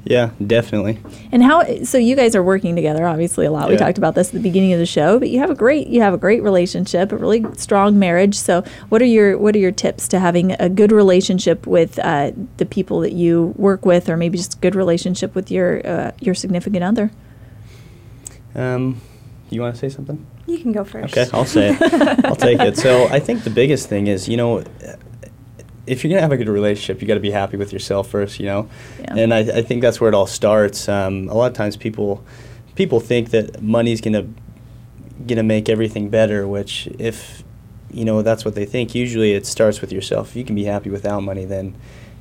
Yeah, definitely. And how? So you guys are working together, obviously a lot. We talked about this at the beginning of the show, but you have a great you have a great relationship, a really strong marriage. So what are your what are your tips to having a good relationship with uh, the people that you work with, or maybe just a good relationship with your uh, your significant other? Um, you want to say something? You can go first. Okay, I'll say it. I'll take it. So I think the biggest thing is, you know, if you're gonna have a good relationship, you got to be happy with yourself first, you know. Yeah. And I, I think that's where it all starts. Um, a lot of times people people think that money's gonna gonna make everything better, which if you know that's what they think. Usually it starts with yourself. If you can be happy without money, then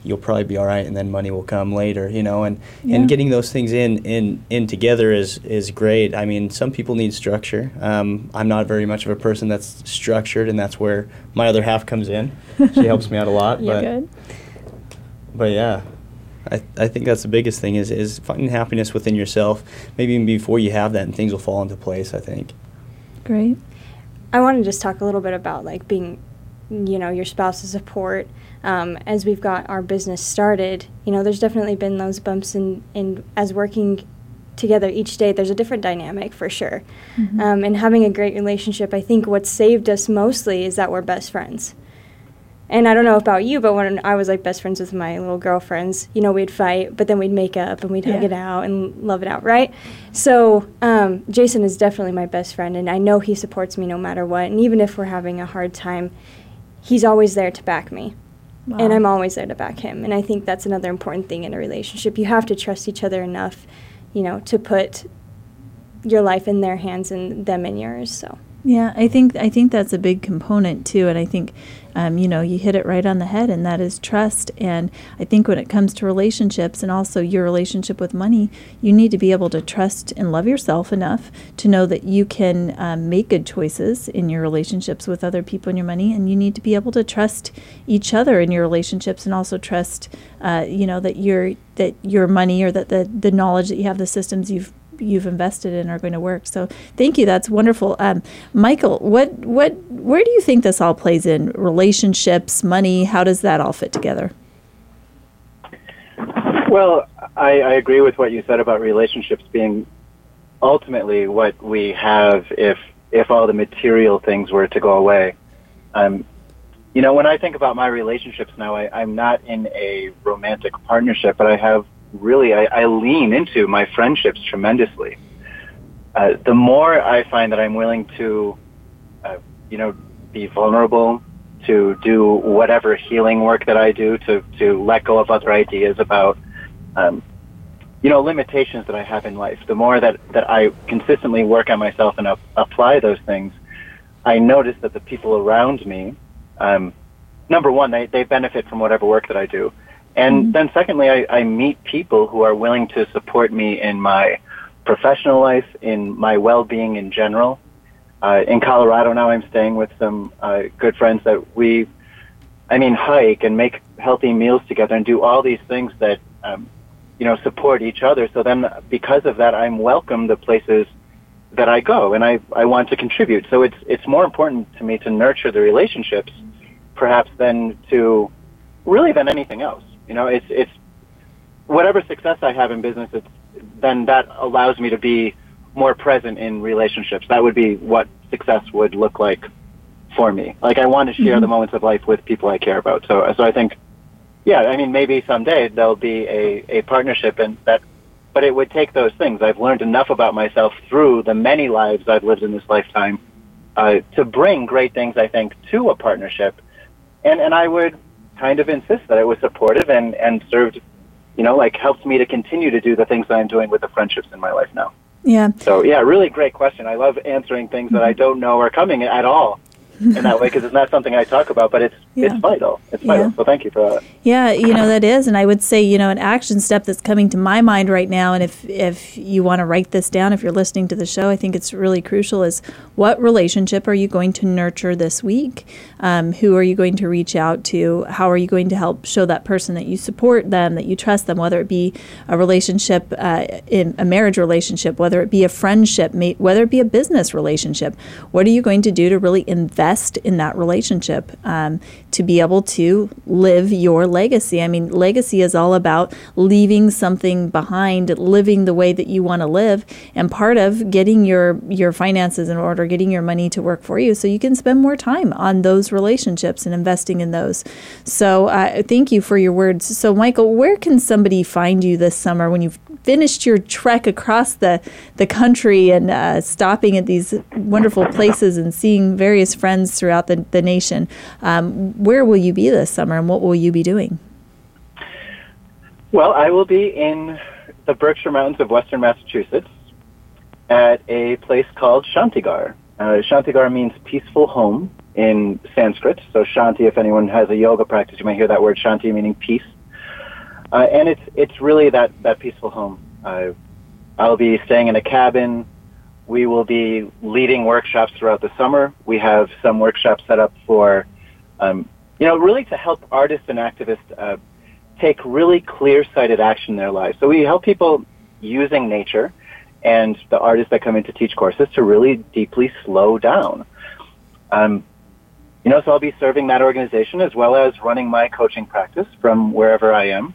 you'll probably be all right, and then money will come later, you know. And Yeah. and getting those things in in in together is is great. I mean, some people need structure. Um, I'm not very much of a person that's structured, and that's where my other half comes in. She helps me out a lot, You're but good. but yeah. I, I think that's the biggest thing is, is finding happiness within yourself. Maybe even before you have that, and things will fall into place. I think. Great. I want to just talk a little bit about like being, you know, your spouse's support. Um, as we've got our business started, you know, there's definitely been those bumps in, in as working together each day. There's a different dynamic for sure, um, and having a great relationship. I think what saved us mostly is that we're best friends. And I don't know about you, but when I was like best friends with my little girlfriends, you know, we'd fight, but then we'd make up and we'd hug it out and love it out, right? So um, Jason is definitely my best friend, and I know he supports me no matter what. And even if we're having a hard time, he's always there to back me. And I'm always there to back him. And I think that's another important thing in a relationship. You have to trust each other enough, you know, to put your life in their hands and them in yours. So. Yeah, I think I think that's a big component too, and I think um, you know you hit it right on the head, and that is trust. And I think when it comes to relationships and also your relationship with money, you need to be able to trust and love yourself enough to know that you can um, make good choices in your relationships with other people and your money, and you need to be able to trust each other in your relationships, and also trust uh, you know that your that your money or that the the knowledge that you have, the systems you've you've invested in are going to work. So thank you. That's wonderful. Um, Michael, what what where do you think this all plays in? Relationships, money, how does that all fit together? Well, I, I agree with what you said about relationships being ultimately what we have if if all the material things were to go away. Um, you know, when I think about my relationships now, I, I'm not in a romantic partnership, but I have really I, I lean into my friendships tremendously. Uh, the more I find that I'm willing to, uh, you know, be vulnerable, to do whatever healing work that I do, to to let go of other ideas about um, you know, limitations that I have in life. The more that, that I consistently work on myself and up, apply those things, I notice that the people around me, um, number one, they, they benefit from whatever work that I do. And mm-hmm. then secondly, I, I meet people who are willing to support me in my professional life, in my well-being in general. Uh, in Colorado now, I'm staying with some uh, good friends that we, I mean, hike and make healthy meals together and do all these things that, um, you know, support each other. So then, because of that, I'm welcome the places that I go, and I I want to contribute. So it's it's more important to me to nurture the relationships, perhaps than to really than anything else. You know, it's it's whatever success I have in business, it's then that allows me to be more present in relationships. That would be what success would look like for me. Like I want to share mm-hmm. the moments of life with people I care about. So so I think yeah, I mean maybe someday there'll be a, a partnership and that but it would take those things. I've learned enough about myself through the many lives I've lived in this lifetime uh, to bring great things I think to a partnership. And and I would kind of insist that it was supportive and, and served you know, like helped me to continue to do the things that I'm doing with the friendships in my life now. Yeah. So yeah, really great question. I love answering things that I don't know are coming at all in that way because it's not something I talk about, but it's yeah. it's vital. It's vital. Yeah. So thank you for that. Yeah, you know that is, and I would say you know an action step that's coming to my mind right now, and if if you want to write this down, if you're listening to the show, I think it's really crucial. Is what relationship are you going to nurture this week? Um, who are you going to reach out to? How are you going to help show that person that you support them, that you trust them, whether it be a relationship uh, in a marriage relationship, whether it be a friendship, whether it be a business relationship? What are you going to do to really invest in that relationship um, to be able to live your legacy? I mean, legacy is all about leaving something behind, living the way that you want to live, and part of getting your your finances in order, getting your money to work for you, so you can spend more time on those relationships and investing in those. So uh, thank you for your words. So, Michael, where can somebody find you this summer when you've finished your trek across the, the country and uh, stopping at these wonderful places and seeing various friends throughout the, the nation? Um, where will you be this summer and what will you be doing? Well, I will be in the Berkshire Mountains of Western Massachusetts at a place called Shantigar. Uh, Shantigar means peaceful home in Sanskrit. So Shanti, if anyone has a yoga practice, you might hear that word Shanti meaning peace. Uh, and it's it's really that that peaceful home. Uh, I'll be staying in a cabin. We will be leading workshops throughout the summer. We have some workshops set up for, um, you know, really to help artists and activists uh, take really clear-sighted action in their lives. So we help people using nature and the artists that come in to teach courses to really deeply slow down. Um, you know, so I'll be serving that organization as well as running my coaching practice from wherever I am.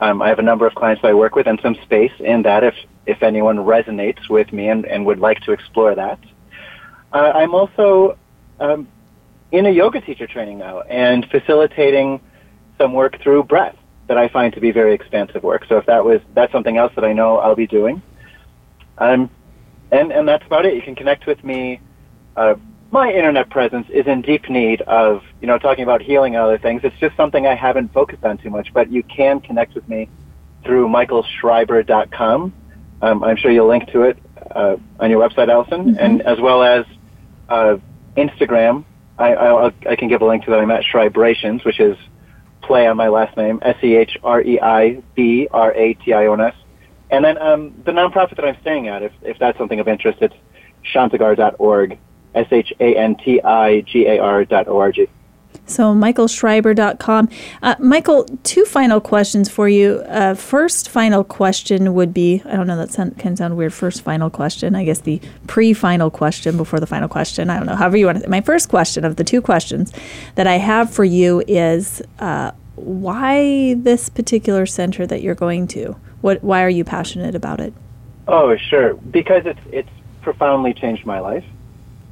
Um, I have a number of clients that I work with and some space in that if, if anyone resonates with me and, and would like to explore that. Uh, I'm also um, in a yoga teacher training now and facilitating some work through breath that I find to be very expansive work. So if that was that's something else that I know I'll be doing. Um, and and that's about it. You can connect with me uh, my internet presence is in deep need of, you know, talking about healing and other things. It's just something I haven't focused on too much, but you can connect with me through michaelschreiber.com. Um, I'm sure you'll link to it uh, on your website, Allison, mm-hmm. and as well as uh, Instagram. I, I, I, can give a link to that. I'm at Schreibrations, which is play on my last name, S-E-H-R-E-I-B-R-A-T-I-O-N-S. And then um, the nonprofit that I'm staying at, if, if that's something of interest, it's shantigar.org, S-H-A-N-T-I-G-A-R dot O-R-G. So, michaelschreiber.com. Uh, Michael, two final questions for you. Uh, first final question would be I don't know, that sound, can sound weird. First final question. I guess the pre final question before the final question. I don't know. However, you want to. My first question of the two questions that I have for you is uh, why this particular center that you're going to? What, why are you passionate about it? Oh, sure. Because it's, it's profoundly changed my life.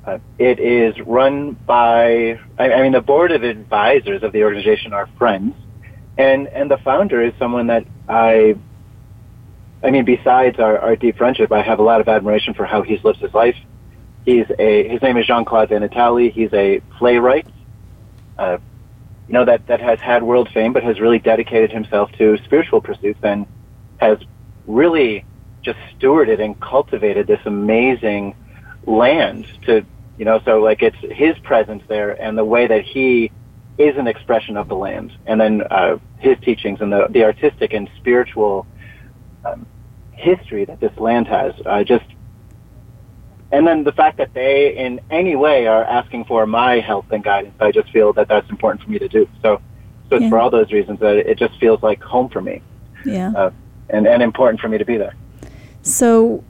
Uh, it is run by, I, I mean, the board of advisors of the organization are friends, and and the founder is someone that I, I mean, besides our, our deep friendship, I have a lot of admiration for how he's lived his life. He's a his name is Jean Claude Van. He's a playwright, uh, you know that that has had world fame, but has really dedicated himself to spiritual pursuits and has really just stewarded and cultivated this amazing land to you know so like it's his presence there and the way that he is an expression of the land and then uh, his teachings and the, the artistic and spiritual um, history that this land has uh, just and then the fact that they in any way are asking for my help and guidance i just feel that that's important for me to do so so it's Yeah. for all those reasons that it just feels like home for me Yeah. uh, and, and important for me to be there So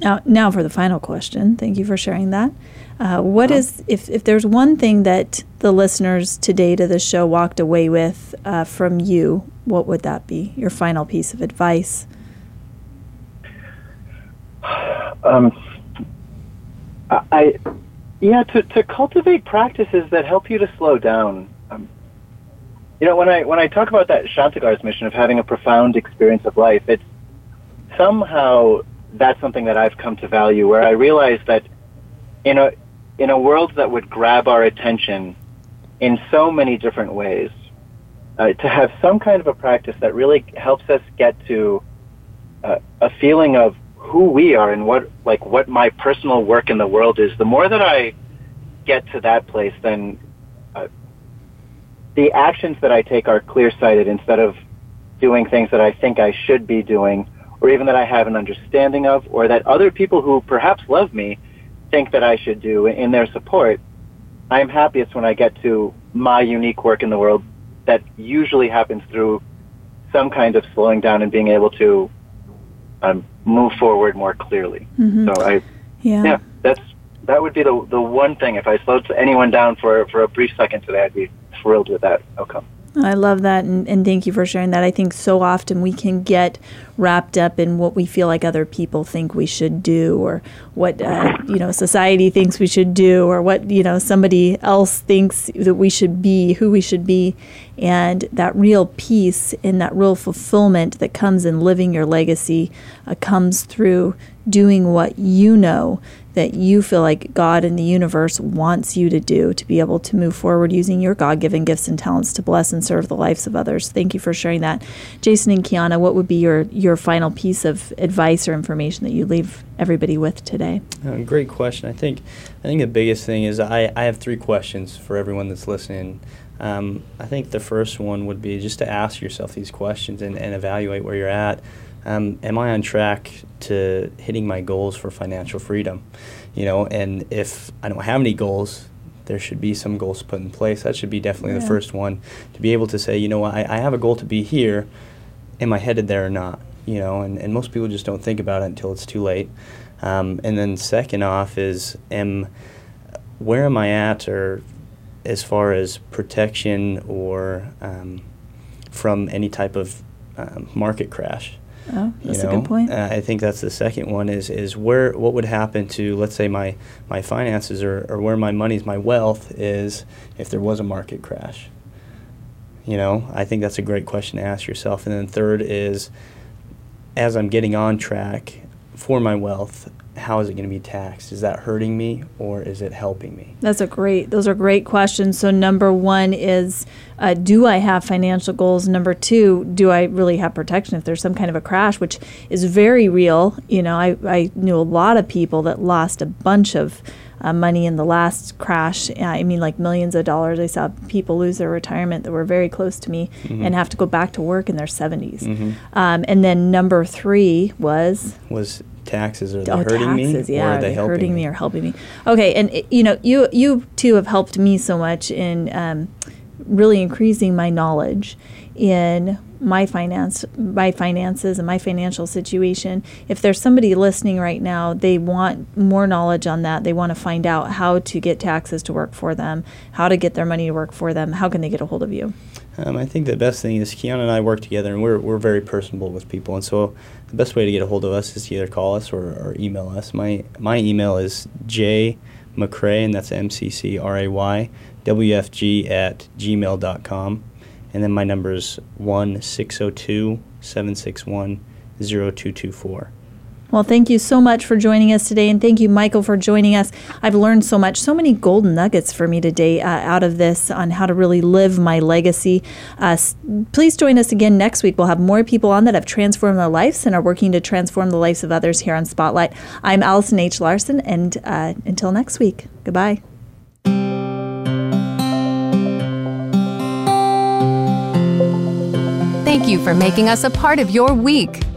now, now for the final question. Thank you for sharing that. Uh, what is if if there's one thing that the listeners today to the show walked away with uh, from you? What would that be? Your final piece of advice. um, I, I yeah to, to cultivate practices that help you to slow down. Um, you know, when I when I talk about that Shantigar's mission of having a profound experience of life, it's somehow that's something that I've come to value. Where I realize that in a in a world that would grab our attention in so many different ways, uh, to have some kind of a practice that really helps us get to uh, a feeling of who we are and what like what my personal work in the world is the more that i get to that place then uh, the actions that i take are clear sighted instead of doing things that i think i should be doing or even that i have an understanding of or that other people who perhaps love me think that i should do in their support i'm happiest when i get to my unique work in the world that usually happens through some kind of slowing down and being able to um, move forward more clearly. Mhm. So I, Yeah. yeah, that's that would be the the one thing. If I slowed anyone down for for a brief second today, I'd be thrilled with that outcome. I love that, and, and thank you for sharing that. I think so often we can get wrapped up in what we feel like other people think we should do, or what uh, you know society thinks we should do, or what you know somebody else thinks that we should be, who we should be, and that real peace and that real fulfillment that comes in living your legacy uh, comes through doing what you know that you feel like God and the universe wants you to do to be able to move forward using your God given gifts and talents to bless and serve the lives of others. Thank you for sharing that. Jason and Kiana, what would be your, your final piece of advice or information that you leave everybody with today? Uh, great question. I think I think the biggest thing is I, I have three questions for everyone that's listening. Um, I think the first one would be just to ask yourself these questions and, and evaluate where you're at. Um, am I on track to hitting my goals for financial freedom? You know, and if I don't have any goals, there should be some goals put in place. That should be definitely the first one to be able to say, you know I, I have a goal to be here. Am I headed there or not? You know, and, and most people just don't think about it until it's too late. Um, and then second off is am where am I at or as far as protection or um, from any type of um, market crash. Oh, you that's a good point. Uh, I think that's the second one is is where what would happen to let's say my my finances or, or where my money's my wealth is if there was a market crash. You know, I think that's a great question to ask yourself. And then third is as I'm getting on track for my wealth, how is it going to be taxed? Is that hurting me or is it helping me? That's a great. Those are great questions. So number one is, uh, do I have financial goals? Number two, do I really have protection if there's some kind of a crash, which is very real. You know, I I knew a lot of people that lost a bunch of. Uh, money in the last crash. I mean, like millions of dollars. I saw people lose their retirement that were very close to me Mhm. and have to go back to work in their 70s. Mhm. Um, and then number three was Was taxes are they oh, hurting taxes, me yeah, or are are they hurting me? me or helping me? Okay, and it- you know, you you too have helped me so much in um, really increasing my knowledge in my finance, my finances, and my financial situation. If there's somebody listening right now, they want more knowledge on that. They want to find out how to get taxes to work for them, how to get their money to work for them. How can they get a hold of you? Um, I think the best thing is Kiana and I work together, and we're, we're very personable with people. And so the best way to get a hold of us is to either call us or, or email us. My my email is j mccray, and that's M C C R A Y W F G at gmail.com. And then my number is 1 602 761 0224. Well, thank you so much for joining us today, and thank you, Michael, for joining us. I've learned so much, so many golden nuggets for me today uh, out of this on how to really live my legacy. Uh, please join us again next week. We'll have more people on that have transformed their lives and are working to transform the lives of others here on Spotlight. I'm Allison H. Larson, and uh, until next week, goodbye. Thank you for making us a part of your week.